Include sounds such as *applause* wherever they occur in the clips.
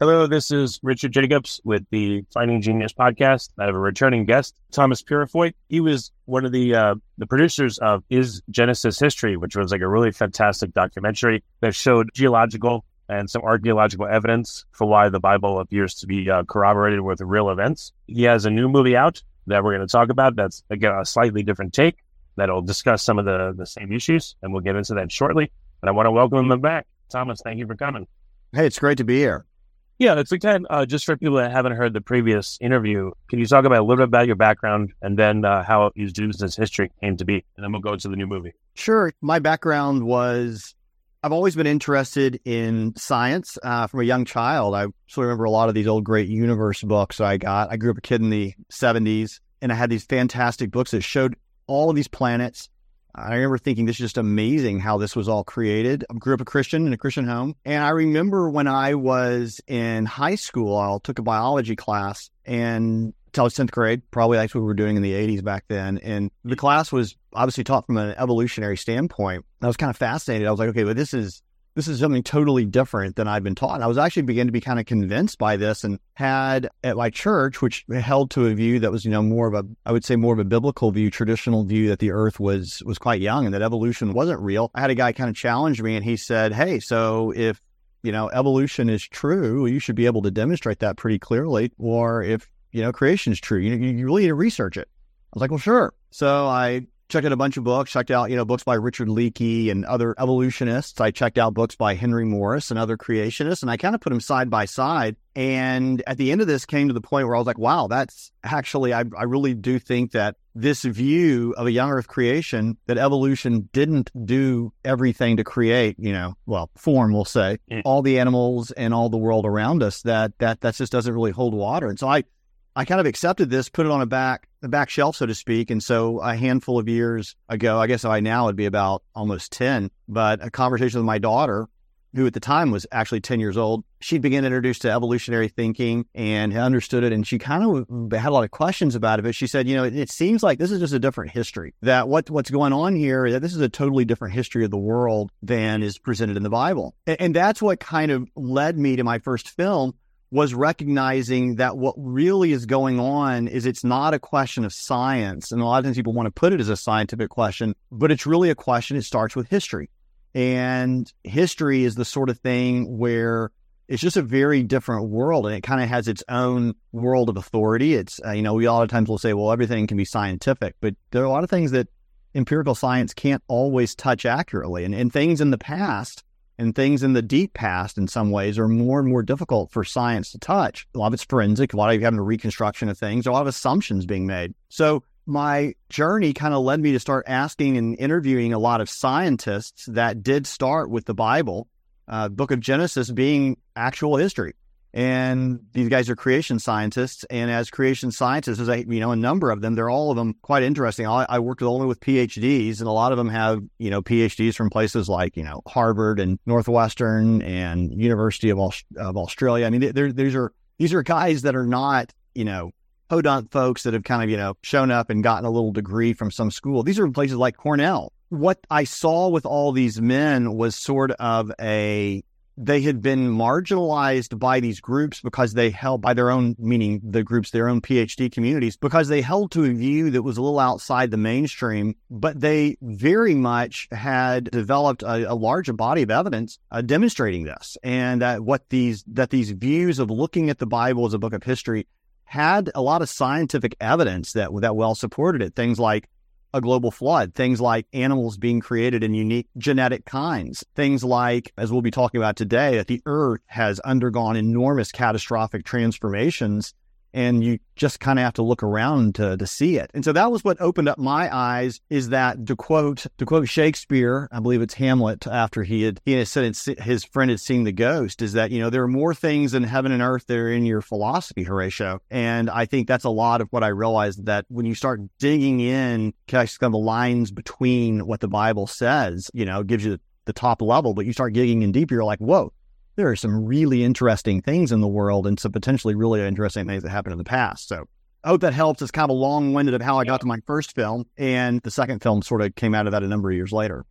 Hello, this is Richard Jacobs with the Finding Genius podcast. I have a returning guest, Thomas Purifoy. He was one of the uh, the producers of Is Genesis History, which was like a really fantastic documentary that showed geological and some archaeological evidence for why the Bible appears to be uh, corroborated with real events. He has a new movie out that we're going to talk about. That's again a slightly different take that'll discuss some of the the same issues, and we'll get into that shortly. But I want to welcome him back, Thomas. Thank you for coming. Hey, it's great to be here. Yeah, if we can, uh, just for people that haven't heard the previous interview, can you talk about a little bit about your background and then uh, how Genesis history came to be? And then we'll go to the new movie. Sure. My background was I've always been interested in science uh, from a young child. I still remember a lot of these old great universe books I got. I grew up a kid in the 70s, and I had these fantastic books that showed all of these planets. I remember thinking this is just amazing how this was all created. I grew up a Christian in a Christian home. And I remember when I was in high school, I took a biology class and until was 10th grade, probably that's what we were doing in the 80s back then. And the class was obviously taught from an evolutionary standpoint. I was kind of fascinated. I was like, okay, but this is this is something totally different than I've been taught. And I was actually beginning to be kind of convinced by this and had at my church, which held to a view that was, you know, more of a, I would say more of a biblical view, traditional view that the earth was, was quite young and that evolution wasn't real. I had a guy kind of challenge me and he said, Hey, so if, you know, evolution is true, you should be able to demonstrate that pretty clearly. Or if, you know, creation is true, you, you really need to research it. I was like, well, sure. So I checked out a bunch of books, checked out, you know, books by Richard Leakey and other evolutionists. I checked out books by Henry Morris and other creationists, and I kind of put them side by side. And at the end of this came to the point where I was like, wow, that's actually, I, I really do think that this view of a young earth creation, that evolution didn't do everything to create, you know, well, form, we'll say, Mm. all the animals and all the world around us, that, that, that just doesn't really hold water. And so I, I kind of accepted this, put it on a back the back shelf, so to speak. And so a handful of years ago, I guess by now it'd be about almost 10, but a conversation with my daughter, who at the time was actually 10 years old, she'd been introduced to evolutionary thinking and understood it. And she kind of had a lot of questions about it. But she said, you know, it, it seems like this is just a different history, that what, what's going on here, that this is a totally different history of the world than is presented in the Bible. And, and that's what kind of led me to my first film was recognizing that what really is going on is it's not a question of science. And a lot of times people want to put it as a scientific question, but it's really a question. It starts with history. And history is the sort of thing where it's just a very different world and it kind of has its own world of authority. It's, uh, you know, we a lot of times will say, well, everything can be scientific, but there are a lot of things that empirical science can't always touch accurately. And, and things in the past and things in the deep past in some ways are more and more difficult for science to touch. A lot of it's forensic, a lot of you having a reconstruction of things, a lot of assumptions being made. So my journey kind of led me to start asking and interviewing a lot of scientists that did start with the Bible, uh, Book of Genesis being actual history. And these guys are creation scientists, and as creation scientists, as I, you know, a number of them, they're all of them quite interesting. I, I worked only with PhDs, and a lot of them have, you know, PhDs from places like, you know, Harvard and Northwestern and University of, of Australia. I mean, these are these are guys that are not, you know, podunk folks that have kind of, you know, shown up and gotten a little degree from some school. These are places like Cornell. What I saw with all these men was sort of a they had been marginalized by these groups because they held by their own meaning the groups their own phd communities because they held to a view that was a little outside the mainstream but they very much had developed a, a large body of evidence uh, demonstrating this. And that what these that these views of looking at the bible as a book of history had a lot of scientific evidence that that well supported it. Things like a global flood, things like animals being created in unique genetic kinds, things like, as we'll be talking about today, that the earth has undergone enormous catastrophic transformations and you just kind of have to look around to, to see it. And so that was what opened up my eyes is that to quote to quote Shakespeare, I believe it's Hamlet after he had he had said his friend had seen the ghost is that you know there are more things in heaven and earth that are in your philosophy, Horatio. And I think that's a lot of what I realized that when you start digging in, kind of the lines between what the Bible says, you know, gives you the, the top level, but you start digging in deeper, you're like, whoa, there are some really interesting things in the world and some potentially really interesting things that happened in the past. So I hope that helps. It's kind of a long winded of how I got to my first film. And the second film sort of came out of that a number of years later.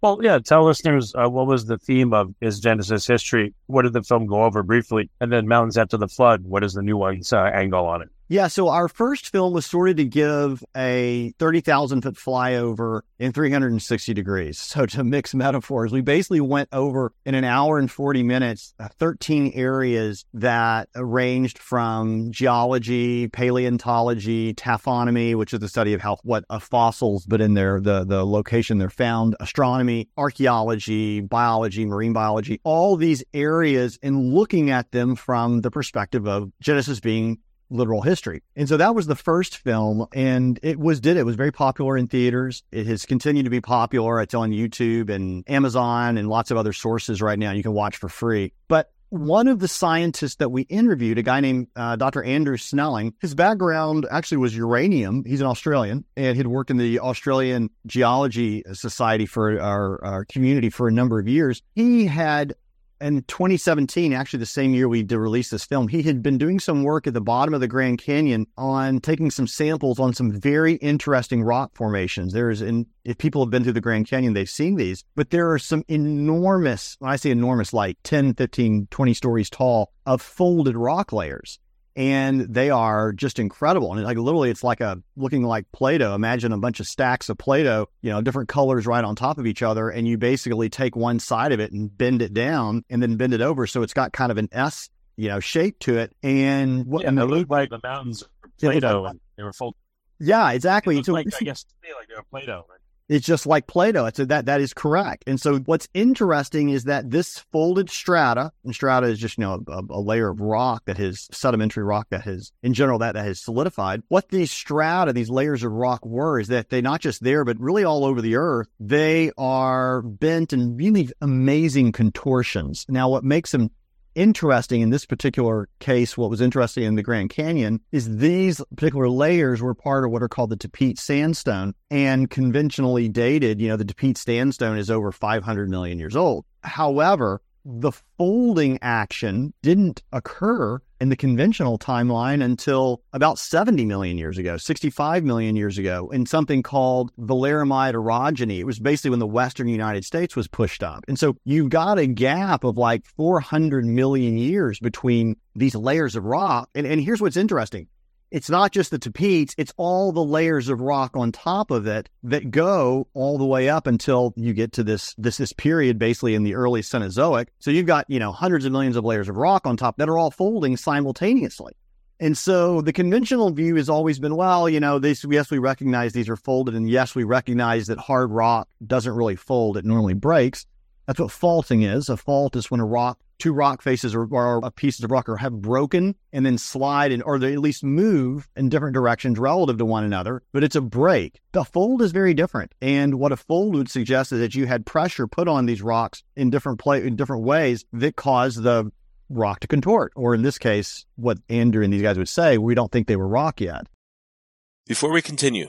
Well, yeah, tell listeners uh, what was the theme of Is Genesis History? What did the film go over briefly? And then Mountains After the Flood, what is the new one's uh, angle on it? Yeah, so our first film was sort of to give a 30,000 foot flyover in 360 degrees. So to mix metaphors, we basically went over in an hour and 40 minutes uh, 13 areas that ranged from geology, paleontology, taphonomy, which is the study of how what fossils, but in their the the location they're found, astronomy, archaeology, biology, marine biology, all these areas, and looking at them from the perspective of Genesis being literal history. And so that was the first film and it was did it was very popular in theaters. It has continued to be popular. It's on YouTube and Amazon and lots of other sources right now you can watch for free. But one of the scientists that we interviewed, a guy named uh, Dr. Andrew Snelling, his background actually was uranium. He's an Australian and had worked in the Australian Geology Society for our, our community for a number of years. He had in 2017, actually the same year we did release this film, he had been doing some work at the bottom of the Grand Canyon on taking some samples on some very interesting rock formations. There's, in, if people have been through the Grand Canyon, they've seen these, but there are some enormous, when I say enormous, like 10, 15, 20 stories tall of folded rock layers and they are just incredible. And like literally, it's like a looking like Play-Doh. Imagine a bunch of stacks of Play-Doh, you know, different colors right on top of each other, and you basically take one side of it and bend it down, and then bend it over so it's got kind of an S, you know, shape to it. And what? Yeah, and it looked like the mountains Play-Doh, and they were folded. Yeah, exactly. so like, I guess like they were Play-Doh. Right? It's just like Play-Doh. It's a, that that is correct. And so what's interesting is that this folded strata, and strata is just you know a, a, layer of rock that has sedimentary rock that has in general that that has solidified. What these strata, these layers of rock were, is that they're not just there, but really all over the earth. They are bent in really amazing contortions. Now, what makes them interesting in this particular case, what was interesting in the Grand Canyon is these particular layers were part of what are called the Tapeats sandstone and conventionally dated. You know, the Tapeats sandstone is over 500 million years old. However, the folding action didn't occur in the conventional timeline until about 70 million years ago, 65 million years ago, in something called Laramide orogeny. It was basically when the Western United States was pushed up. And so you've got a gap of like 400 million years between these layers of rock. And, and here's what's interesting it's not just the Tapeats, it's all the layers of rock on top of it that go all the way up until you get to this this this period basically in the early Cenozoic. So you've got, you know, hundreds of millions of layers of rock on top that are all folding simultaneously. And so the conventional view has always been, well, you know, this yes, we recognize these are folded, and yes, we recognize that hard rock doesn't really fold, it normally breaks. That's what faulting is. A fault is when a rock, two rock faces or, or pieces of rock are have broken and then slide and or they at least move in different directions relative to one another. But it's a break. The fold is very different. And what a fold would suggest is that you had pressure put on these rocks in different play in different ways that caused the rock to contort. Or in this case, what Andrew and these guys would say, we don't think they were rock yet. Before we continue,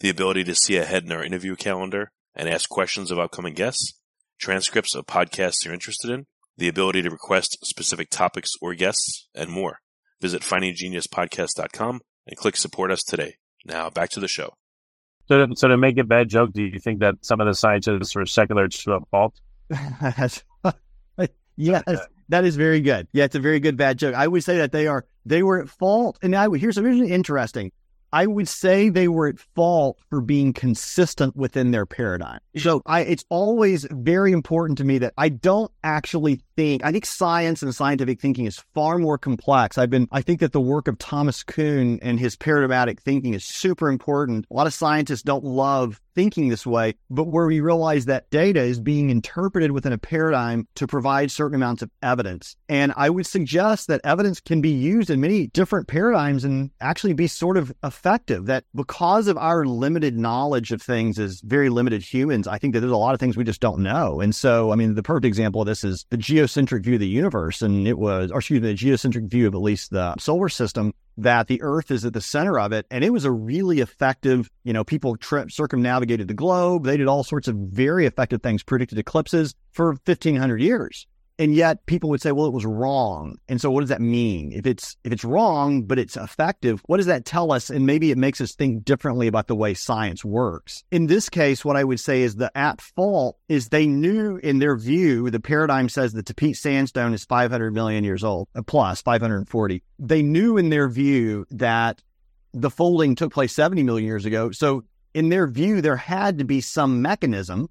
the ability to see ahead in our interview calendar and ask questions of upcoming guests, transcripts of podcasts you're interested in, the ability to request specific topics or guests, and more. Visit findinggeniuspodcast.com and click support us today. Now back to the show. So, to, so to make a bad joke, do you think that some of the scientists are secular to a fault? *laughs* yes, that is very good. Yeah, it's a very good bad joke. I would say that they are they were at fault. And I here's something interesting. I would say they were at fault for being consistent within their paradigm. Mm-hmm. So I, it's always very important to me that I don't actually think, I think science and scientific thinking is far more complex. I've been, I think that the work of Thomas Kuhn and his paradigmatic thinking is super important. A lot of scientists don't love thinking this way, but where we realize that data is being interpreted within a paradigm to provide certain amounts of evidence. And I would suggest that evidence can be used in many different paradigms and actually be sort of effective. That because of our limited knowledge of things as very limited humans, I think that there's a lot of things we just don't know. And so, I mean, the perfect example of this is the geocentric view of the universe. And it was, or excuse me, the geocentric view of at least the solar system that the Earth is at the center of it. And it was a really effective, you know, people tri- circumnavigated the globe. They did all sorts of very effective things, predicted eclipses for 1500 years. And yet people would say, well, it was wrong. And so what does that mean? If it's if it's wrong, but it's effective, what does that tell us? And maybe it makes us think differently about the way science works. In this case, what I would say is the at fault is they knew in their view, the paradigm says the Tapeats sandstone is 500 million years old, uh, plus 540. They knew in their view that the folding took place 70 million years ago. So in their view, there had to be some mechanism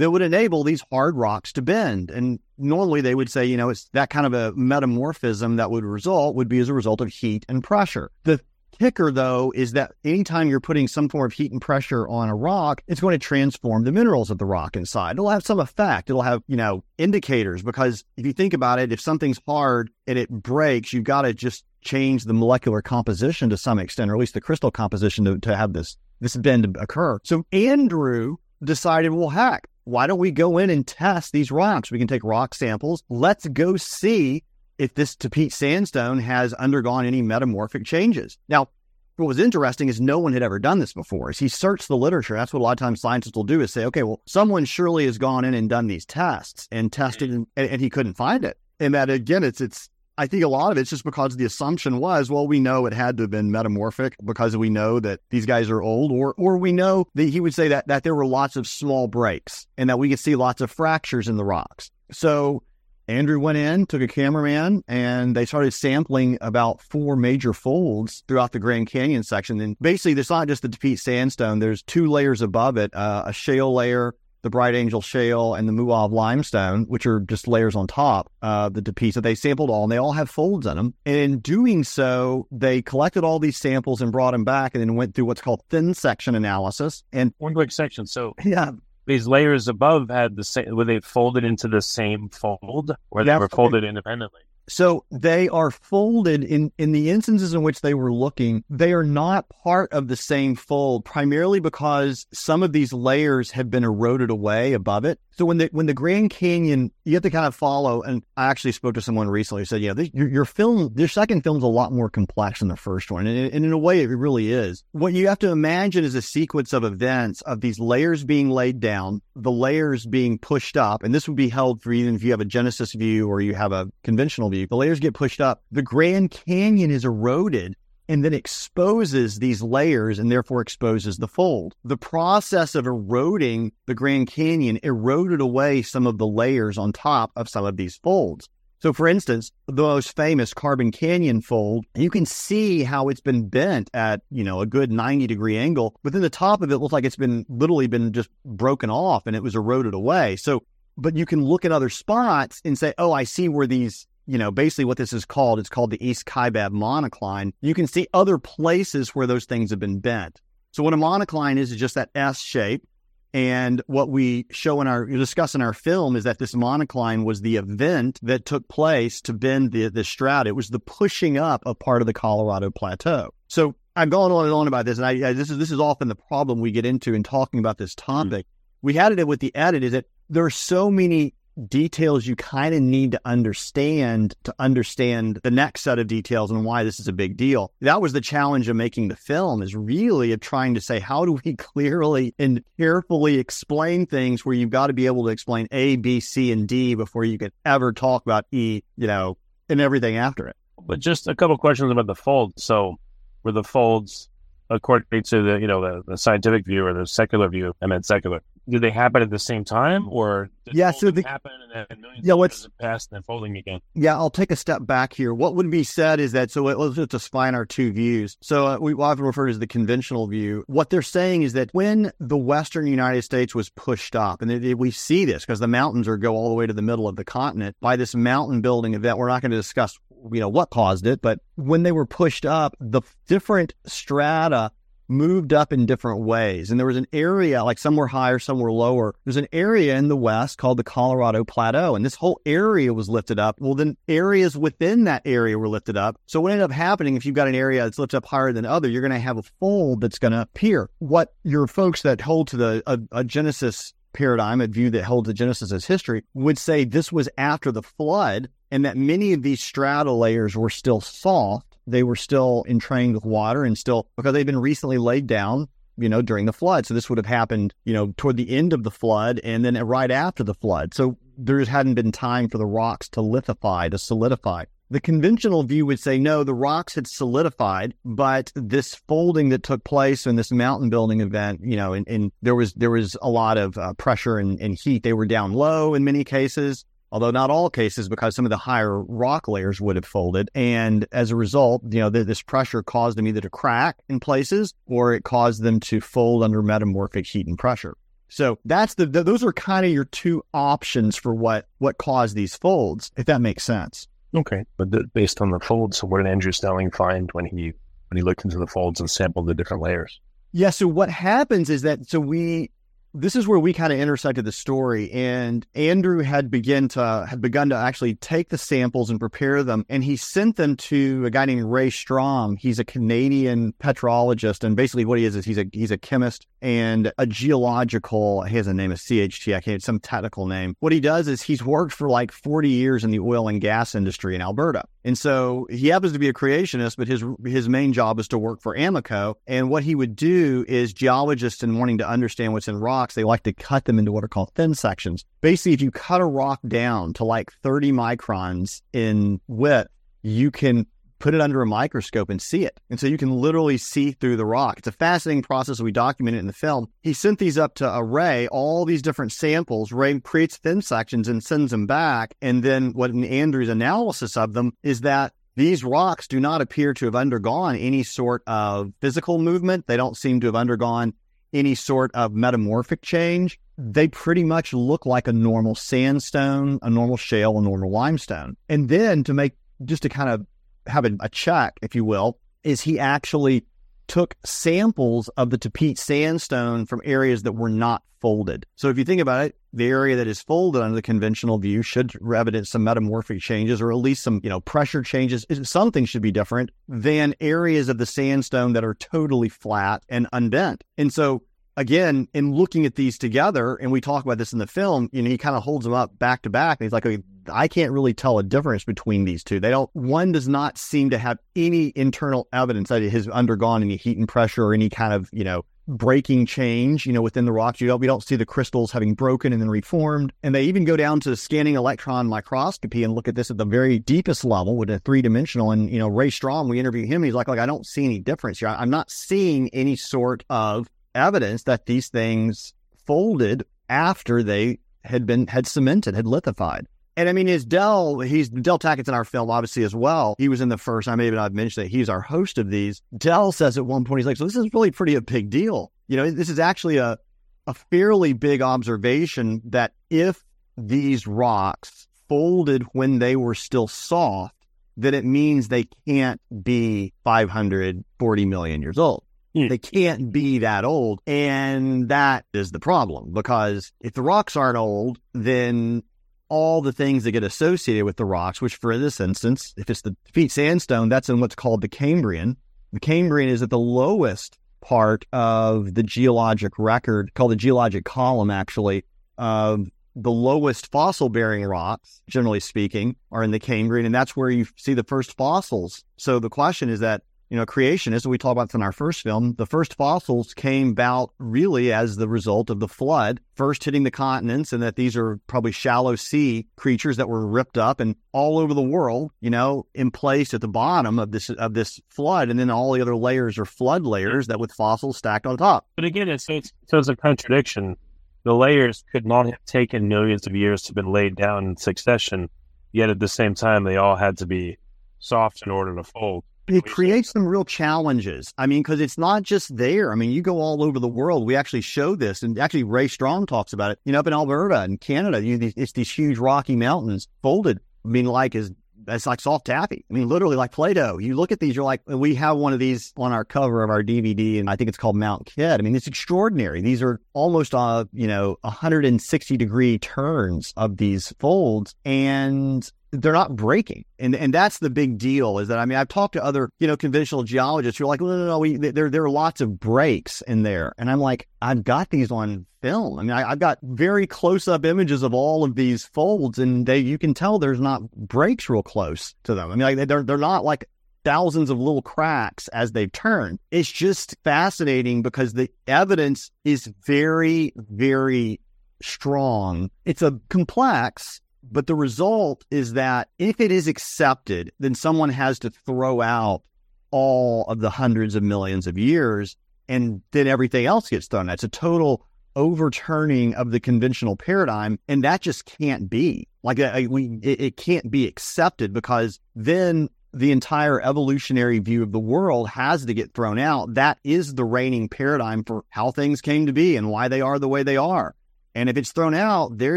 that would enable these hard rocks to bend. And normally they would say, you know, it's that kind of a metamorphism that would result would be as a result of heat and pressure. The kicker though is that anytime you're putting some form of heat and pressure on a rock, it's going to transform the minerals of the rock inside. It'll have some effect. It'll have, you know, indicators because if you think about it, if something's hard and it breaks, you've got to just change the molecular composition to some extent, or at least the crystal composition to, to have this this bend occur. So Andrew decided, well, heck, why don't we go in and test these rocks? We can take rock samples. Let's go see if this Tapeats sandstone has undergone any metamorphic changes. Now, what was interesting is no one had ever done this before. As he searched the literature, that's what a lot of times scientists will do is say, okay, well, someone surely has gone in and done these tests and tested, hmm. and, and he couldn't find it. And that again, it's it's I think a lot of it's just because the assumption was, well, we know it had to have been metamorphic because we know that these guys are old, or or we know that he would say that that there were lots of small breaks and that we could see lots of fractures in the rocks. So Andrew went in, took a cameraman, and they started sampling about four major folds throughout the Grand Canyon section. And basically, there's not just the Tapeats sandstone. There's two layers above it, uh, a shale layer the Bright Angel Shale and the Muav Limestone, which are just layers on top of the Tapeats. So they sampled all, and they all have folds in them. And in doing so, they collected all these samples and brought them back, and then went through what's called thin section analysis. And one quick section. So *laughs* yeah, these layers above had the same. Were they folded into the same fold, or they were folded independently? So they are folded in, in the instances in which they were looking, they are not part of the same fold, primarily because some of these layers have been eroded away above it. So when the when the Grand Canyon, you have to kind of follow. And I actually spoke to someone recently who said, "Yeah, this, your, your film, your second film is a lot more complex than the first one, and, and in a way, it really is. What you have to imagine is a sequence of events of these layers being laid down, the layers being pushed up, and this would be held for even if you have a Genesis view or you have a conventional view. The layers get pushed up. The Grand Canyon is eroded and then exposes these layers and therefore exposes the fold. The process of eroding the Grand Canyon eroded away some of the layers on top of some of these folds. So, for instance, the most famous Carbon Canyon fold, you can see how it's been bent at, you know, a good 90 degree angle, but then the top of it looks like it's been literally been just broken off and it was eroded away. So, but you can look at other spots and say, oh, I see where these you know, basically what this is called, it's called the East Kaibab monocline. You can see other places where those things have been bent. So what a monocline is, is just that S shape. And what we show in our, discuss in our film is that this monocline was the event that took place to bend the, the strata. It was the pushing up of part of the Colorado Plateau. So I've gone on and on about this, and I, I, this is this is often the problem we get into in talking about this topic. Mm. We had it with the edit is that there are so many details you kind of need to understand to understand the next set of details and why this is a big deal. That was the challenge of making the film is really of trying to say how do we *laughs* clearly and carefully explain things where you've got to be able to explain A, B, C, and D before you could ever talk about E, you know, and everything after it. But just a couple questions about the folds. So were the folds according to the you know the, the scientific view or the secular view, I meant secular. Did they happen at the same time, or Yeah, so the- happen and then millions Yeah, what's let's- years have passed and then folding again? Yeah, I'll take a step back here. What would be said is that so let- let's just define our two views. So uh, we often refer to as the conventional view. What they're saying is that when the Western United States was pushed up, and it- it- we see this because the mountains are go all the way to the middle of the continent by this mountain building event. We're not going to discuss you know what caused it, but when they were pushed up, the different strata moved up in different ways. And there was an area, like some were higher, some were lower. There's an area in the west called the Colorado Plateau, and this whole area was lifted up. Well, then areas within that area were lifted up. So what ended up happening, if you've got an area that's lifted up higher than other, you're going to have a fold that's going to appear. What your folks that hold to the a, a Genesis paradigm, a view that holds the Genesis as history, would say this was after the flood, and that many of these strata layers were still soft. They were still entrained with water and still because they'd been recently laid down you know during the flood. So this would have happened you know toward the end of the flood and then right after the flood. So there hadn't been time for the rocks to lithify to solidify the conventional view would say no the rocks had solidified but this folding that took place in this mountain building event you know and, and there was there was a lot of uh, pressure and, and heat they were down low in many cases although not all cases because some of the higher rock layers would have folded. And as a result, you know, th- this pressure caused them either to crack in places or it caused them to fold under metamorphic heat and pressure. So that's the, th- those are kind of your two options for what what caused these folds, if that makes sense. Okay, but th- based on the folds, so what did Andrew Snelling find when he when he looked into the folds and sampled the different layers? Yeah. So what happens is that so we this is where we kind of intersected the story and andrew had begin to had begun to actually take the samples and prepare them and he sent them to a guy named ray strom he's a canadian petrologist and basically what he is is he's a he's a chemist and a geological he has a name of cht i can't some technical name what he does is he's worked for like 40 years in the oil and gas industry in alberta and so he happens to be a creationist, but his his main job is to work for Amoco. And what he would do is geologists and wanting to understand what's in rocks, they like to cut them into what are called thin sections. Basically, if you cut a rock down to like 30 microns in width, you can put it under a microscope and see it. And so you can literally see through the rock. It's a fascinating process. We document it in the film. He sent these up to Ray, all these different samples. Ray creates thin sections and sends them back. And then what in Andrew's analysis of them is that these rocks do not appear to have undergone any sort of physical movement. They don't seem to have undergone any sort of metamorphic change. They pretty much look like a normal sandstone, a normal shale, a normal limestone. And then to make just to kind of have a, check, if you will, is he actually took samples of the Tapeats sandstone from areas that were not folded. So if you think about it, the area that is folded under the conventional view should evidence some metamorphic changes or at least some, you know, pressure changes. Something should be different than areas of the sandstone that are totally flat and unbent. And so again, in looking at these together, and we talk about this in the film, you know, he kind of holds them up back to back, and he's like, okay, I can't really tell a difference between these two. They don't. One does not seem to have any internal evidence that it has undergone any heat and pressure or any kind of, you know, breaking change, you know, within the rocks. You don't, we don't see the crystals having broken and then reformed. And they even go down to scanning electron microscopy and look at this at the very deepest level with a three dimensional. And, you know, Ray Strom, we interview him. He's like, like, I don't see any difference here. I'm not seeing any sort of evidence that these things folded after they had been had cemented, had lithified. And I mean, is Del, he's Del Tackett's in our film, obviously, as well. He was in the first, I may have not mentioned that he's our host of these. Del says at one point, he's like, so this is really pretty a big deal. You know, this is actually a, a fairly big observation that if these rocks folded when they were still soft, then it means they can't be 540 million years old. Hmm. They can't be that old. And that is the problem because if the rocks aren't old, then all the things that get associated with the rocks, which for this instance, if it's the Feet sandstone, that's in what's called the Cambrian. The Cambrian is at the lowest part of the geologic record, called the geologic column, actually, of the lowest fossil bearing rocks, generally speaking, are in the Cambrian, and that's where you see the first fossils. So the question is that you know, creationists, we talk about in our first film, the first fossils came about really as the result of the flood, first hitting the continents, and that these are probably shallow sea creatures that were ripped up and all over the world, you know, in place at the bottom of this of this flood, and then all the other layers are flood layers that with fossils stacked on top. But again, it's, it's so it's a contradiction. The layers could not have taken millions of years to been laid down in succession, yet at the same time they all had to be soft in order to fold it creates some real challenges. I mean, because it's not just there. I mean, you go all over the world. We actually show this, and actually Ray Strom talks about it. You know, up in Alberta and Canada, you know, it's these huge rocky mountains folded. I mean, like is it's like soft taffy. I mean, literally like Play-Doh. You look at these, you're like, we have one of these on our cover of our DVD, and I think it's called Mount Kidd. I mean, it's extraordinary. These are almost, uh, you know, 160 degree turns of these folds, and they're not breaking. And and that's the big deal is that I mean I've talked to other, you know, conventional geologists who are like, no, no, no, we, there there are lots of breaks in there. And I'm like, I've got these on film. I mean, I, have got very close up images of all of these folds, and they you can tell there's not breaks real close to them. I mean, like they're they're not like thousands of little cracks as they turn. It's just fascinating because the evidence is very, very strong. It's a complex but the result is that if it is accepted, then someone has to throw out all of the hundreds of millions of years, and then everything else gets thrown out. It's a total overturning of the conventional paradigm, and that just can't be. Like uh, we, it, it can't be accepted because then the entire evolutionary view of the world has to get thrown out. That is the reigning paradigm for how things came to be and why they are the way they are. And if it's thrown out, there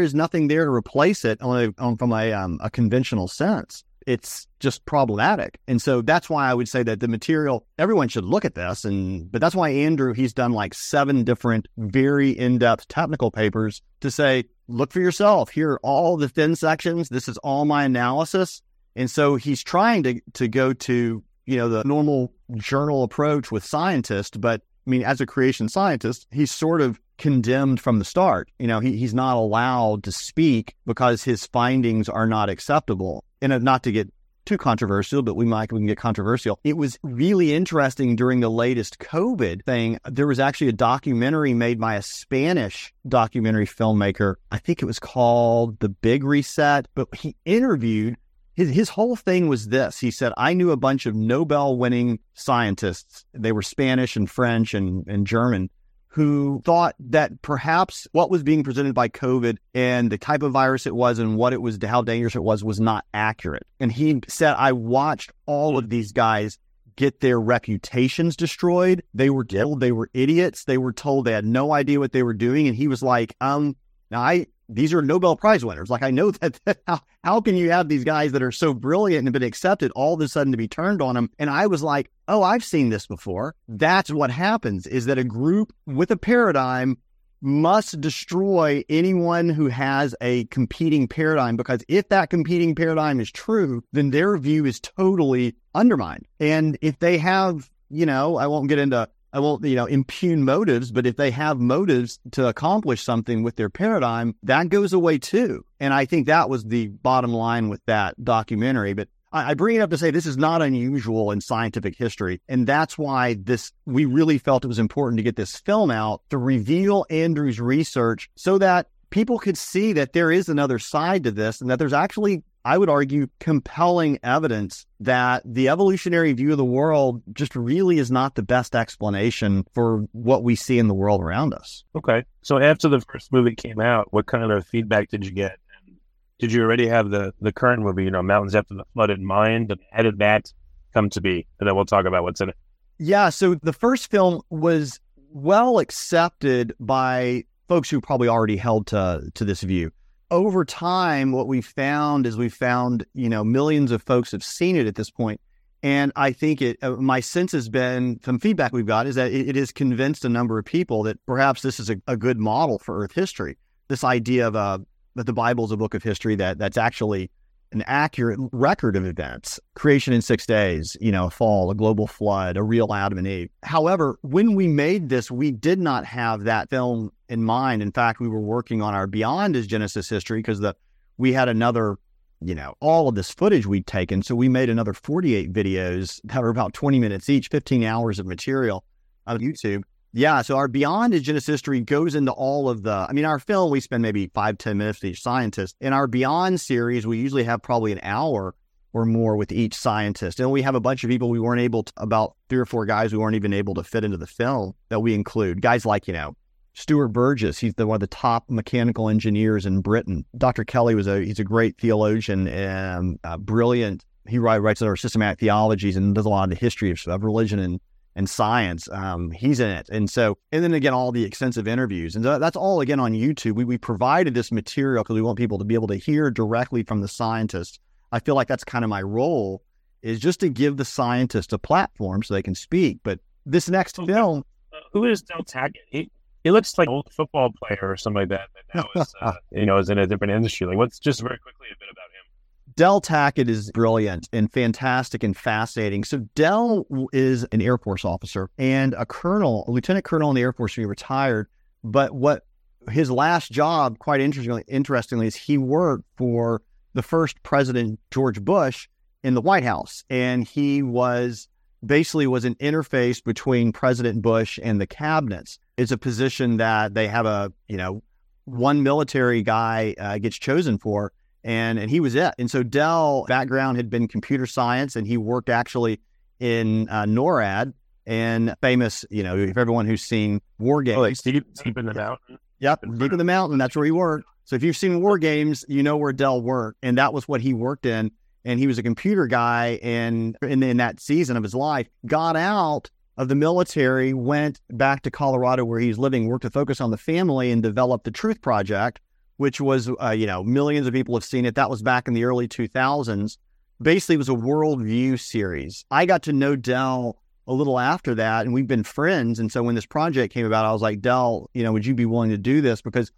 is nothing there to replace it on a, on, from a, um, a conventional sense. It's just problematic. And so that's why I would say that the material, everyone should look at this. And, but that's why Andrew, he's done like seven different, very in depth technical papers to say, look for yourself. Here are all the thin sections. This is all my analysis. And so he's trying to, to go to, you know, the normal journal approach with scientists. But I mean, as a creation scientist, he's sort of condemned from the start. You know, he, he's not allowed to speak because his findings are not acceptable. And not to get too controversial, but we might we can get controversial. It was really interesting during the latest COVID thing. There was actually a documentary made by a Spanish documentary filmmaker. I think it was called The Big Reset, but he interviewed his, his whole thing was this. He said, I knew a bunch of Nobel winning scientists. They were Spanish and French and, and German who thought that perhaps what was being presented by COVID and the type of virus it was and what it was, how dangerous it was, was not accurate. And he said, I watched all of these guys get their reputations destroyed. They were told they were idiots. They were told they had no idea what they were doing. And he was like, um, I, these are Nobel Prize winners. Like I know *laughs* that, that how, how can you have these guys that are so brilliant and have been accepted all of a sudden to be turned on them? And I was like, oh, I've seen this before. That's what happens is that a group with a paradigm must destroy anyone who has a competing paradigm because if that competing paradigm is true, then their view is totally undermined. And if they have, you know, I won't get into I won't, you know, impugn motives, but if they have motives to accomplish something with their paradigm, that goes away too. And I think that was the bottom line with that documentary. But I, I bring it up to say this is not unusual in scientific history. And that's why this, we really felt it was important to get this film out to reveal Andrew's research so that people could see that there is another side to this and that there's actually I would argue, compelling evidence that the evolutionary view of the world just really is not the best explanation for what we see in the world around us. Okay. So after the first movie came out, what kind of feedback did you get? And did you already have the, the current movie, you know, Mountains After the Flood in mind? And how did that come to be? And then we'll talk about what's in it. Yeah. So the first film was well accepted by folks who probably already held to, to this view over time, what we found is we found, you know, millions of folks have seen it at this point. And I think it, uh, my sense has been some feedback we've got is that it, it has convinced a number of people that perhaps this is a, a good model for Earth history. This idea of uh, that the Bible is a book of history that that's actually an accurate record of events creation in six days, you know, a fall, a global flood, a real Adam and Eve. However, when we made this, we did not have that film in mind. In fact, we were working on our Beyond is Genesis history because the we had another you know, all of this footage we'd taken. So we made another 48 videos that were about 20 minutes each, 15 hours of material on YouTube. Yeah. So our Beyond Is Genesis History goes into all of the, I mean, our film, we spend maybe five ten minutes with each scientist. In our Beyond series, we usually have probably an hour or more with each scientist. And we have a bunch of people we weren't able to, about three or four guys we weren't even able to fit into the film that we include. Guys like, you know, Stuart Burgess, he's the one of the top mechanical engineers in Britain. Dr. Kelly was a he's a great theologian and uh, brilliant. He writes our systematic theologies and does a lot of the history of, of religion and and science. Um, he's in it, and so and then again all the extensive interviews, and that's all again on YouTube. We we provided this material because we want people to be able to hear directly from the scientists. I feel like that's kind of my role is just to give the scientists a platform so they can speak. But this next film, uh, who is Del Tackett? He, he looks like an old football player or something like that. That now *laughs* is, uh, you know, is in a different industry. Like, what's just very quickly a bit about him? Del Tackett is brilliant and fantastic and fascinating. So Del is an Air Force officer and a colonel, a lieutenant colonel in the Air Force. He retired, but what his last job, quite interestingly, interestingly, is he worked for the first president George Bush in the White House, and he was basically was an interface between President Bush and the cabinets. It's a position that they have a, you know, one military guy uh, gets chosen for, and and he was it. And so Del background had been computer science, and he worked actually in uh, NORAD and famous, you know, if everyone who's seen War Games, oh, like deep, deep in the mountain. Yep, deep in the mountain. That's where he worked. So if you've seen War Games, you know where Del worked, and that was what he worked in and he was a computer guy and in, in that season of his life got out of the military went back to colorado where he's living worked to focus on the family and developed the truth project which was uh, you know millions of people have seen it. That was back in the early 2000s basically it was a worldview series. I got to know Del a little after that and we've been friends. And so when this project came about i was like Del, you know would you be willing to do this? Because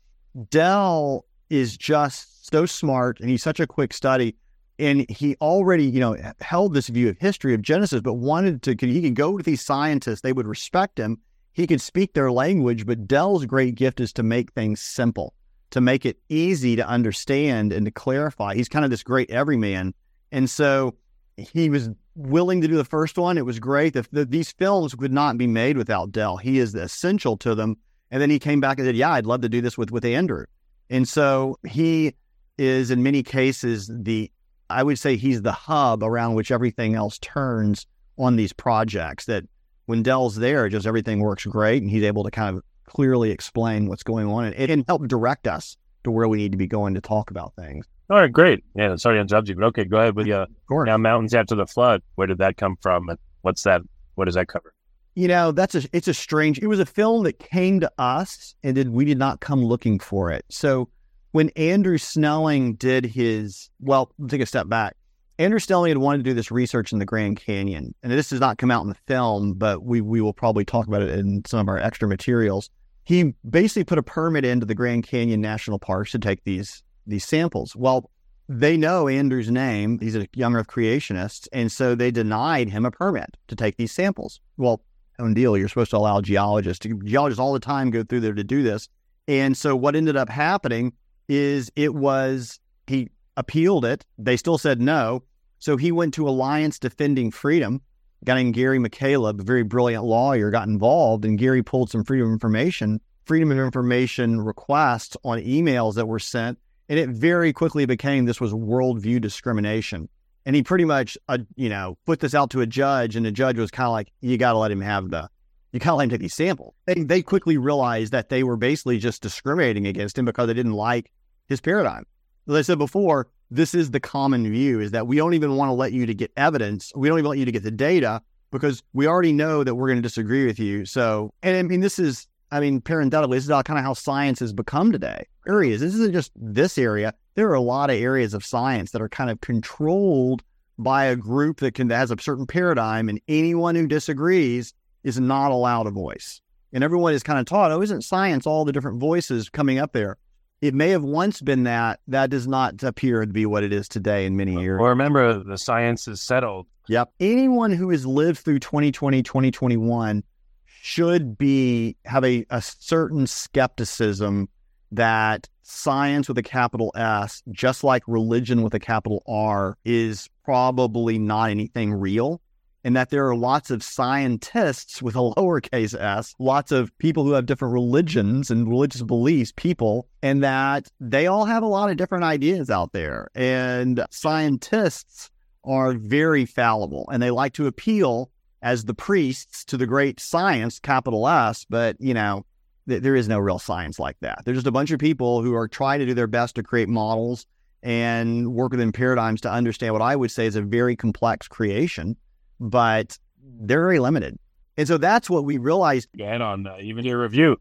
Del is just so smart and he's such a quick study and he already you know held this view of history of genesis but wanted to he could go to these scientists. They would respect him. He could speak their language but Del's great gift is to make things simple to make it easy to understand and to clarify. He's kind of this great everyman. And so he was willing to do the first one. It was great. The, the, these films would not be made without Del. he is essential to them. And then he came back and said yeah i'd love to do this with with andrew. And so he is in many cases the I would say he's the hub around which everything else turns on these projects. That when Del's there, just everything works great, and he's able to kind of clearly explain what's going on and, and help direct us to where we need to be going to talk about things. All right, great. Yeah, sorry to interrupt you, but okay, go ahead with uh, you. Now, mountains after the flood. Where did that come from, and what's that? What does that cover? You know, that's a it's a strange. It was a film that came to us, and did we did not come looking for it. So when Andrew Snelling did his, well, take a step back. Andrew Snelling had wanted to do this research in the Grand Canyon, and this does not come out in the film, but we we will probably talk about it in some of our extra materials. He basically put a permit into the Grand Canyon National Parks to take these these samples. Well, they know Andrew's name; he's a young Earth creationist, and so they denied him a permit to take these samples. Well, own deal. You're supposed to allow geologists. To, Geologists all the time go through there to do this, and so what ended up happening is it was he appealed it. They still said no. So he went to Alliance Defending Freedom. A guy named Gary McCaleb, a very brilliant lawyer, got involved, and Gary pulled some freedom of information, freedom of information requests on emails that were sent, and it very quickly became this was worldview discrimination. And he pretty much, uh, you know, put this out to a judge, and the judge was kind of like, "You got to let him have the you got to let him take these samples. They, they quickly realized that they were basically just discriminating against him because they didn't like his paradigm. As I said before, this is the common view is that we don't even want to let you to get evidence. We don't even let you to get the data because we already know that we're going to disagree with you. So, and I mean, this is, I mean, parenthetically, this is all kind of how science has become today. Areas. This isn't just this area. There are a lot of areas of science that are kind of controlled by a group that can that has a certain paradigm, and anyone who disagrees is not allowed a voice. And everyone is kind of taught, oh, isn't science all the different voices coming up there? It may have once been that. That does not appear to be what it is today in many years. Well, remember, the science is settled. Yep. Anyone who has lived through 2020, 2021 should be have a, a certain skepticism that science with a capital S, just like religion with a capital R, is probably not anything real. And that there are lots of scientists with a *laughs* lowercase s, lots of people who have different religions and religious beliefs, people, and that they all have a lot of different ideas out there. And scientists are very fallible and they like to appeal as the priests to the great science, capital S, but you know, th- there is no real science like that. They're just a bunch of people who are trying to do their best to create models and work within paradigms to understand what I would say is a very complex creation, but they're very limited. And so that's what we realized. And on uh, even your review,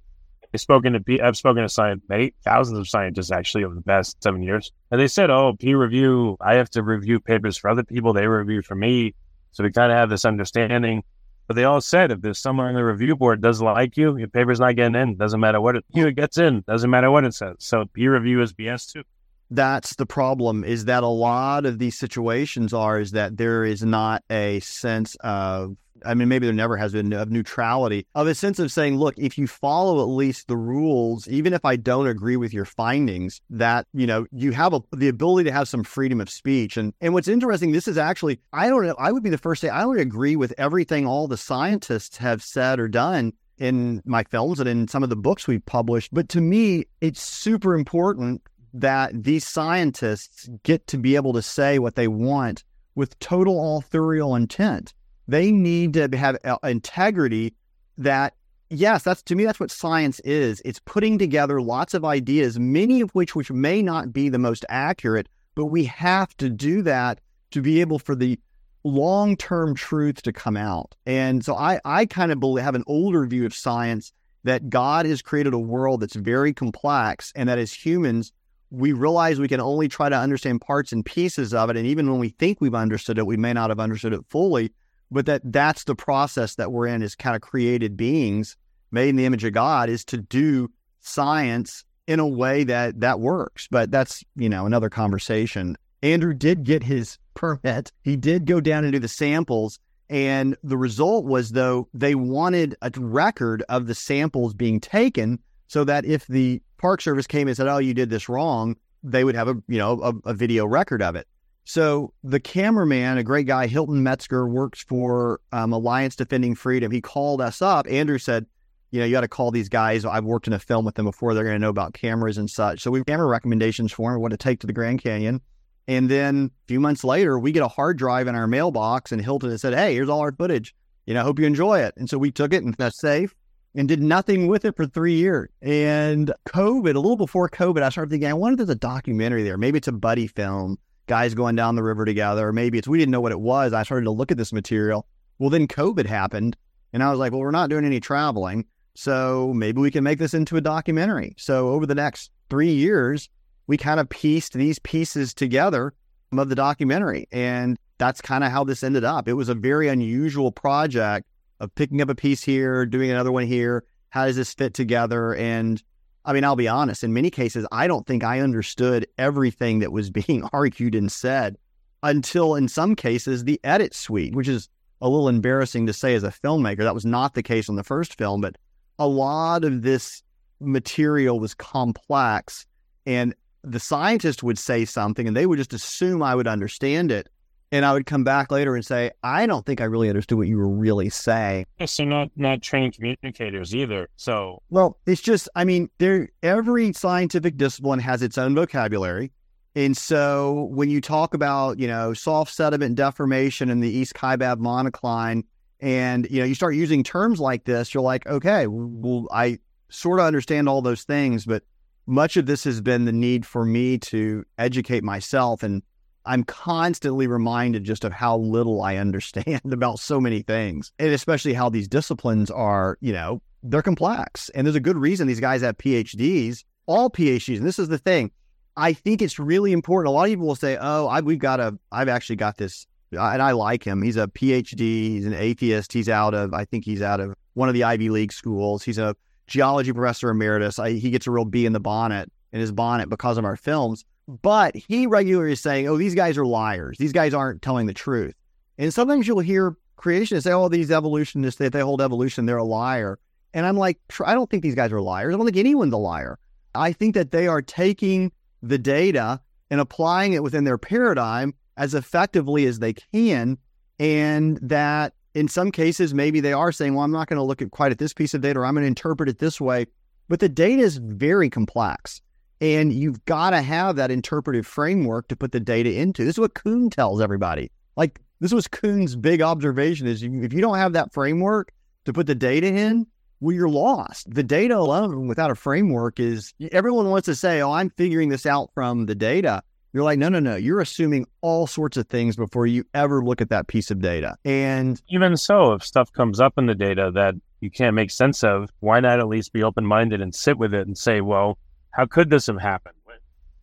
I've spoken to I've spoken to science, many thousands of scientists actually over the past seven years, and they said, "Oh, peer review. I have to review papers for other people. They review for me." So we kind of have this understanding. But they all said if there's someone on the review board doesn't like you, your paper's not getting in. Doesn't matter what it, *laughs* you know, it gets in. Doesn't matter what it says. So peer review is BS too. That's the problem. Is that a lot of these situations are is that there is not a sense of I mean, maybe there never has been of neutrality, of a sense of saying, look, if you follow at least the rules, even if I don't agree with your findings, that, you know, you have a, the ability to have some freedom of speech. And, and what's interesting, this is actually, I don't know, I would be the first to say, I don't agree with everything all the scientists have said or done in my films and in some of the books we've published. But to me, it's super important that these scientists get to be able to say what they want with total authorial intent. They need to have uh, integrity that, yes, that's to me, that's what science is. It's putting together lots of ideas, many of which which may not be the most accurate, but we have to do that to be able for the long-term truth to come out. And so I, I kind of believe, have an older view of science that God has created a world that's very complex and that as humans, we realize we can only try to understand parts and pieces of it. And even when we think we've understood it, we may not have understood it fully but that that's the process that we're in as kind of created beings made in the image of God is to do science in a way that that works. But that's, you know, another conversation. Andrew did get his permit. He did go down and do the samples. And the result was, though, they wanted a record of the samples being taken so that if the Park Service came and said, oh, you did this wrong, they would have a, you know, a, a video record of it. So the cameraman, a great guy, Hilton Metzger, works for um, Alliance Defending Freedom. He called us up. Andrew said, you know, you got to call these guys. I've worked in a film with them before. They're going to know about cameras and such. So we camera recommendations for him, what to take to the Grand Canyon. And then a few months later, we get a hard drive in our mailbox, and Hilton said, "Hey, here's all our footage. You know, hope you enjoy it." And so we took it and that's safe, and did nothing with it for three years. And COVID, a little before COVID, I started thinking, I wonder if there's a documentary there. Maybe it's a buddy film guys going down the river together. Or maybe it's we didn't know what it was. I started to look at this material. Well, then COVID happened, and I was like, well, we're not doing any traveling, so maybe we can make this into a documentary. So over the next three years, we kind of pieced these pieces together of the documentary, and that's kind of how this ended up. It was a very unusual project of picking up a piece here, doing another one here. How does this fit together? And I mean, I'll be honest, in many cases, I don't think I understood everything that was *laughs* being argued and said until, in some cases, the edit suite, which is a little embarrassing to say as a filmmaker. That was not the case on the first film, but a lot of this material was complex. And the scientist would say something and they would just assume I would understand it. And I would come back later and say, I don't think I really understood what you were really saying. So not not trained communicators either. So well, it's just I mean, there every scientific discipline has its own vocabulary. And so when you talk about, you know, soft sediment deformation in the East Kaibab monocline, and you know, you start using terms like this, you're like, okay, well, I sort of understand all those things, but much of this has been the need for me to educate myself and I'm constantly reminded just of how little I understand *laughs* about so many things, and especially how these disciplines are, you know, they're complex. And there's a good reason these guys have PhDs, all PhDs. And this is the thing. I think it's really important. A lot of people will say, oh, I, we've got a, I've actually got this, and I like him. He's a PhD, he's an atheist. He's out of, I think he's out of one of the Ivy League schools. He's a geology professor emeritus. I, he gets a real bee in the bonnet, in his bonnet because of our films. But he regularly is saying, oh, these guys are liars. These guys aren't telling the truth. And sometimes you'll hear creationists say, oh, these evolutionists, they, they hold evolution, they're a liar. And I'm like, I don't think these guys are liars. I don't think anyone's a liar. I think that they are taking the data and applying it within their paradigm as effectively as they can. And that in some cases, maybe they are saying, well, I'm not going to look at quite at this piece of data or I'm going to interpret it this way. But the data is very complex. And you've got to have that interpretive framework to put the data into. This is what Kuhn tells everybody. Like this was Kuhn's big observation is if you don't have that framework to put the data in, well, you're lost. The data alone without a framework is everyone wants to say, oh, I'm figuring this out from the data. You're like, no, no, no. You're assuming all sorts of things before you ever look at that piece of data. And even so, if stuff comes up in the data that you can't make sense of, why not at least be open minded and sit with it and say, well, how could this have happened?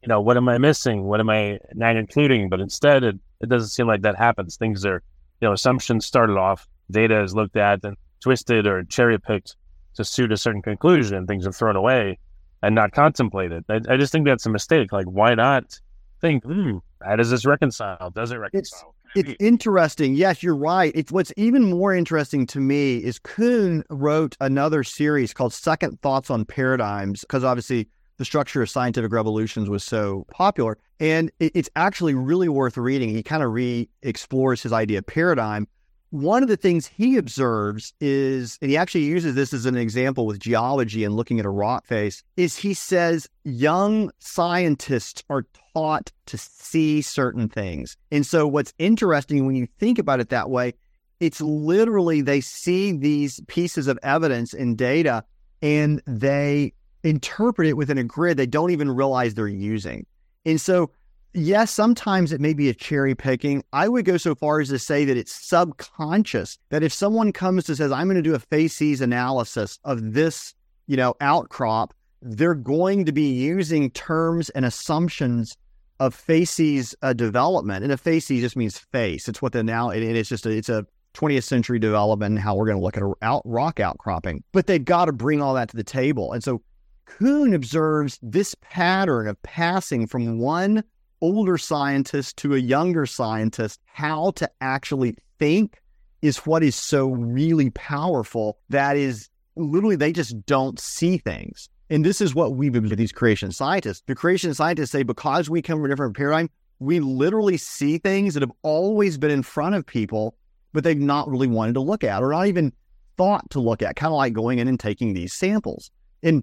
You know, what am I missing? What am I not including? But instead, it, it doesn't seem like that happens. Things are, you know, assumptions started off, data is looked at and twisted or cherry picked to suit a certain conclusion, and things are thrown away and not contemplated. I, I just think that's a mistake. Like, why not think, hmm, how does this reconcile? Does it reconcile? It's, it's interesting. Yes, you're right. It's what's even more interesting to me is Kuhn wrote another series called Second Thoughts on Paradigms, because obviously the structure of scientific revolutions was so popular. And it, it's actually really worth reading. He kind of re explores his idea of paradigm one of the things he observes is, and he actually uses this as an example with geology and looking at a rock face, is he says young scientists are taught to see certain things. And so, what's interesting when you think about it that way, it's literally they see these pieces of evidence and data and they interpret it within a grid they don't even realize they're using. And so, yes, sometimes it may be a cherry picking. I would go so far as to say that it's subconscious. That if someone comes to says, "I'm going to do a facies analysis of this," you know, outcrop, they're going to be using terms and assumptions of facies uh, development. And a facies just means face. It's what the now and it's just a, it's a 20th century development how we're going to look at a out, rock outcropping. But they've got to bring all that to the table. And so Kuhn observes this pattern of passing from one older scientist to a younger scientist, how to actually think is what is so really powerful. That is literally, they just don't see things. And this is what we've been with these creation scientists. The creation scientists say because we come from a different paradigm, we literally see things that have always been in front of people, but they've not really wanted to look at or not even thought to look at, kind of like going in and taking these samples. And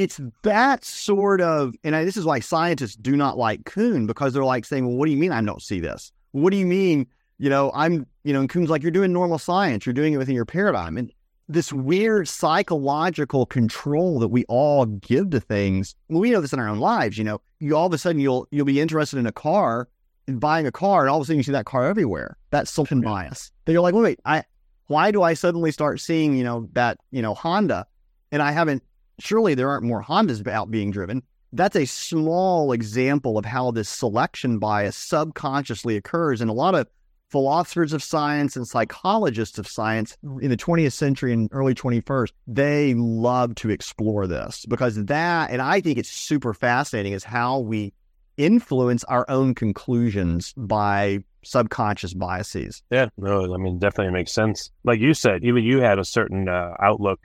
it's that sort of, and I, this is why scientists do not like Kuhn because they're like saying, well, what do you mean I don't see this? What do you mean, you know, I'm, you know, and Kuhn's like, you're doing normal science, you're doing it within your paradigm. And this weird psychological control that we all give to things. well, we know this in our own lives, you know, you all of a sudden you'll, you'll be interested in a car and buying a car and all of a sudden you see that car everywhere. That's selection bias. Then you're like, wait, wait, I, why do I suddenly start seeing, you know, that, you know, Honda and I haven't surely there aren't more Hondas out being driven. That's a small example of how this selection bias subconsciously occurs. And a lot of philosophers of science and psychologists of science in the 20th century and early 21st, they love to explore this because that, and I think it's super fascinating, is how we influence our own conclusions by subconscious biases. Yeah, no, I mean, definitely makes sense. Like you said, even you had a certain uh, outlook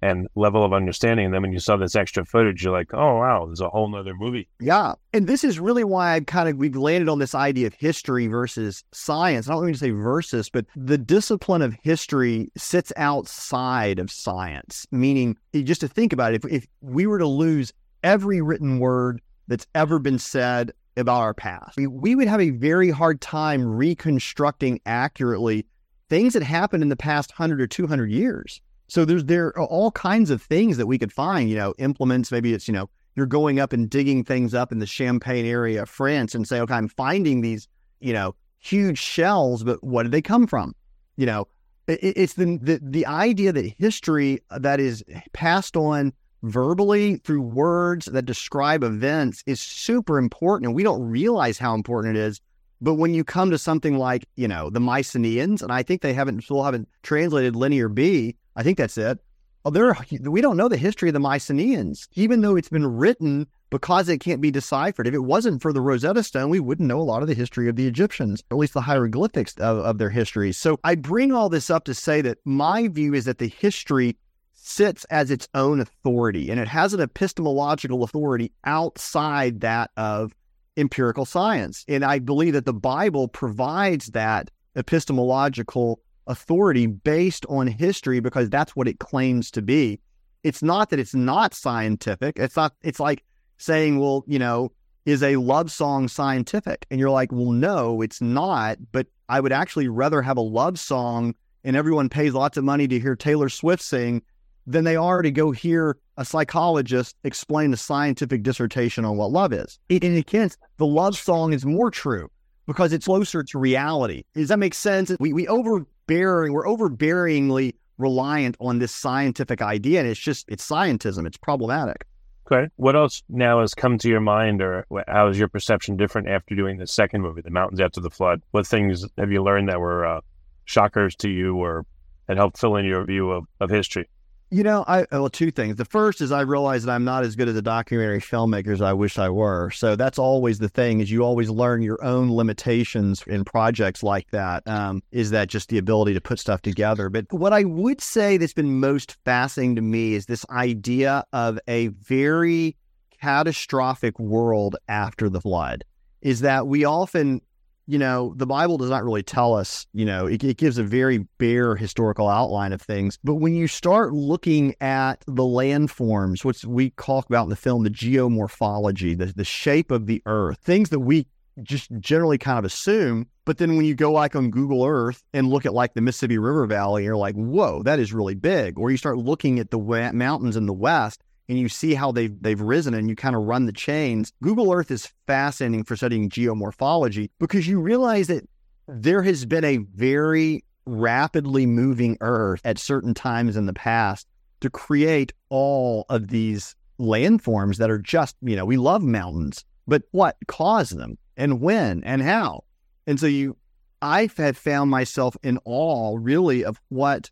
and level of understanding. And then when you saw this extra footage, you're like, oh, wow, there's a whole nother movie. Yeah. And this is really why I've kind of, we've landed on this idea of history versus science. I don't mean to say versus, but the discipline of history sits outside of science, meaning eh, just to think about it, if, if we were to lose every written word that's ever been said about our past, we, we would have a very hard time reconstructing accurately things that happened in the past 100 or 200 years so there's there are all kinds of things that we could find, you know, implements. Maybe it's, you know, you're going up and digging things up in the Champagne area of France and say, okay, I'm finding these, you know, huge shells, but what did they come from? You know, it, it's the, the the idea that history uh, that is passed on verbally through words that describe events is super important, and we don't realize how important it is. But when you come to something like, you know, the Mycenaeans, and I think they haven't still haven't translated Linear B, I think that's it. Oh, there, we don't know the history of the Mycenaeans, even though it's been written because it can't be deciphered. If it wasn't for the Rosetta Stone, we wouldn't know a lot of the history of the Egyptians, at least the hieroglyphics of, of their history. So I bring all this up to say that my view is that the history sits as its own authority and it has an epistemological authority outside that of empirical science. And I believe that the Bible provides that epistemological authority based on history because that's what it claims to be. It's not that it's not scientific. It's not, it's like saying, well, you know, is a love song scientific? And you're like, well, no, it's not. But I would actually rather have a love song and everyone pays lots of money to hear Taylor Swift sing than they are to go hear a psychologist explain a scientific dissertation on what love is. In a sense, the love song is more true because it's closer to reality. Does that make sense? We we overbearing, we're overbearingly reliant on this scientific idea, and it's just it's scientism. It's problematic. Okay. What else now has come to your mind, or how is your perception different after doing the second movie, The Mountains After the Flood? What things have you learned that were uh, shockers to you, or that helped fill in your view of, of history? You know, I well, two things. The first is I realize that I'm not as good as a documentary filmmaker as I wish I were. So that's always the thing: is you always learn your own limitations in projects like that. Um, is that just the ability to put stuff together? But what I would say that's been most fascinating to me is this idea of a very catastrophic world after the flood. Is that we often you know, the Bible does not really tell us, you know, it, it, gives a very bare historical outline of things. But when you start looking at the landforms, which we talk about in the film, the geomorphology, the, the shape of the earth, things that we just generally kind of assume. But then when you go like on Google Earth and look at like the Mississippi River Valley, you're like, whoa, that is really big. Or you start looking at the mountains in the west and you see how they've they've risen and you kind of run the chains. Google Earth is fascinating for studying geomorphology because you realize that there has been a very rapidly moving Earth at certain times in the past to create all of these landforms that are just, you know, we love mountains, but what caused them and when and how? And so you I have found myself in awe really of what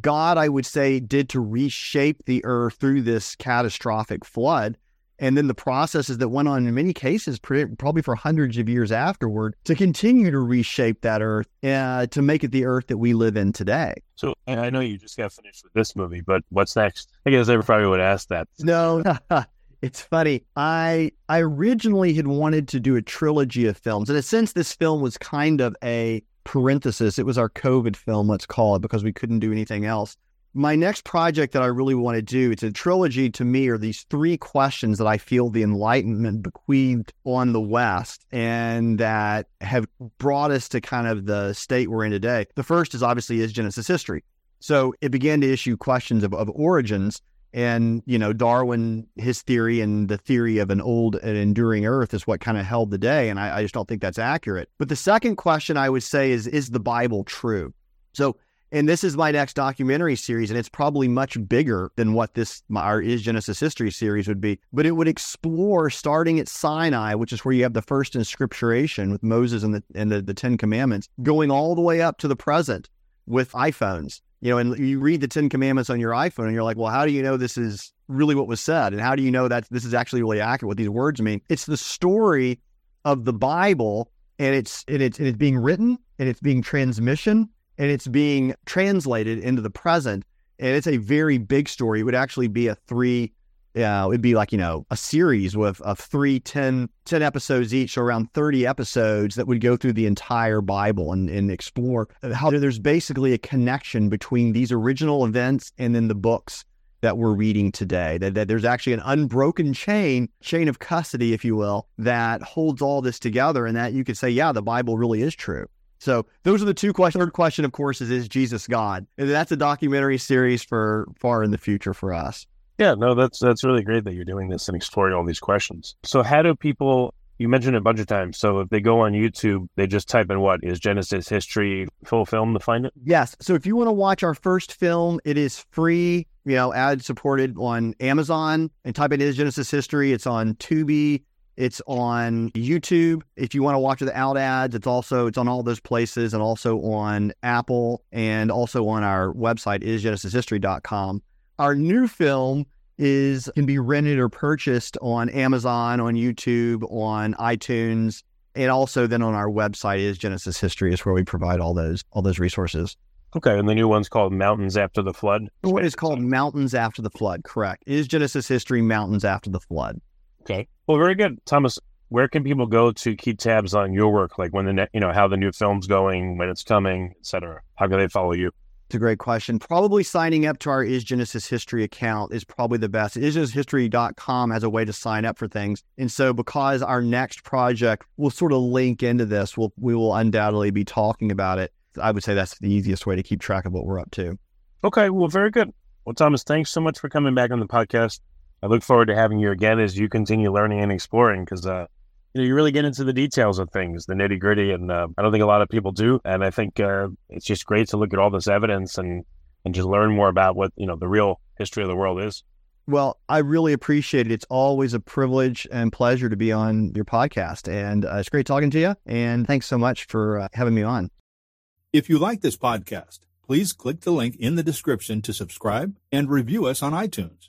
God, I would say, did to reshape the earth through this catastrophic flood. And then the processes that went on in many cases, probably for hundreds of years afterward, to continue to reshape that earth uh, to make it the earth that we live in today. So I know you just got finished with this movie, but what's next? I guess everybody would ask that. No, *laughs* it's funny. I I originally had wanted to do a trilogy of films. In a sense, this film was kind of a parenthesis, it was our COVID film, let's call it, because we couldn't do anything else. My next project that I really want to do, it's a trilogy to me, are these three questions that I feel the Enlightenment bequeathed on the West and that have brought us to kind of the state we're in today. The first is obviously is Genesis history. So it began to issue questions of, of origins and, you know, Darwin, his theory and the theory of an old and enduring earth is what kind of held the day. And I, I, just don't think that's accurate. But the second question I would say is Is the Bible true? So, and this is my next documentary series, and it's probably much bigger than what this, our Is Genesis History series would be. But it would explore starting at Sinai, which is where you have the first inscripturation with Moses and the, and the, the Ten Commandments, going all the way up to the present with iPhones you know, and you read the Ten Commandments on your iPhone and you're like, well, how do you know this is really what was said? And how do you know that this is actually really accurate, what these words mean? It's the story of the Bible and it's and it's and it's being written and it's being transmission and it's being translated into the present. And it's a very big story. It would actually be a three yeah, it'd be like, you know, a series with of three, 10, 10 episodes each, so around 30 episodes that would go through the entire Bible and, and explore how there's basically a connection between these original events and then the books that we're reading today. That, that there's actually an unbroken chain, chain of custody, if you will, that holds all this together and that you could say, yeah, the Bible really is true. So those are the two questions. Third question, of course, is is Jesus God? And that's a documentary series for far in the future for us. Yeah, no, that's that's really great that you're doing this and exploring all these questions. So how do people you mentioned it a bunch of times. So if they go on YouTube, they just type in what is Genesis history full film to find it? Yes. So if you want to watch our first film, it is free, you know, ad supported on Amazon and type in is Genesis history. It's on Tubi. It's on YouTube. If you want to watch the out ads, it's also it's on all those places and also on Apple and also on our website isgenesishistory.com. Our new film is can be rented or purchased on Amazon, on YouTube, on iTunes, and also then on our website is Genesis History is where we provide all those all those resources. Okay, and the new one's called Mountains After the Flood. What is called Mountains After the Flood, correct. Is Genesis History Mountains After the Flood. Okay. Well, very good. Thomas, where can people go to keep tabs on your work? Like when the, ne- you know, how the new film's going, when it's coming, et cetera? How can they follow you? It's a great question. Probably signing up to our Is Genesis History account is probably the best. IsGenesisHistory.com has a way to sign up for things. And so because our next project will sort of link into this, we'll, we will undoubtedly be talking about it. I would say that's the easiest way to keep track of what we're up to. Okay. Well, very good. Well, Thomas, thanks so much for coming back on the podcast. I look forward to having you again as you continue learning and exploring because, uh, you know, you really get into the details of things, the nitty gritty, and uh, I don't think a lot of people do. And I think uh, it's just great to look at all this evidence and and just learn more about what you know the real history of the world is. Well, I really appreciate it. It's always a privilege and pleasure to be on your podcast, and uh, it's great talking to you. And thanks so much for uh, having me on. If you like this podcast, please click the link in the description to subscribe and review us on iTunes.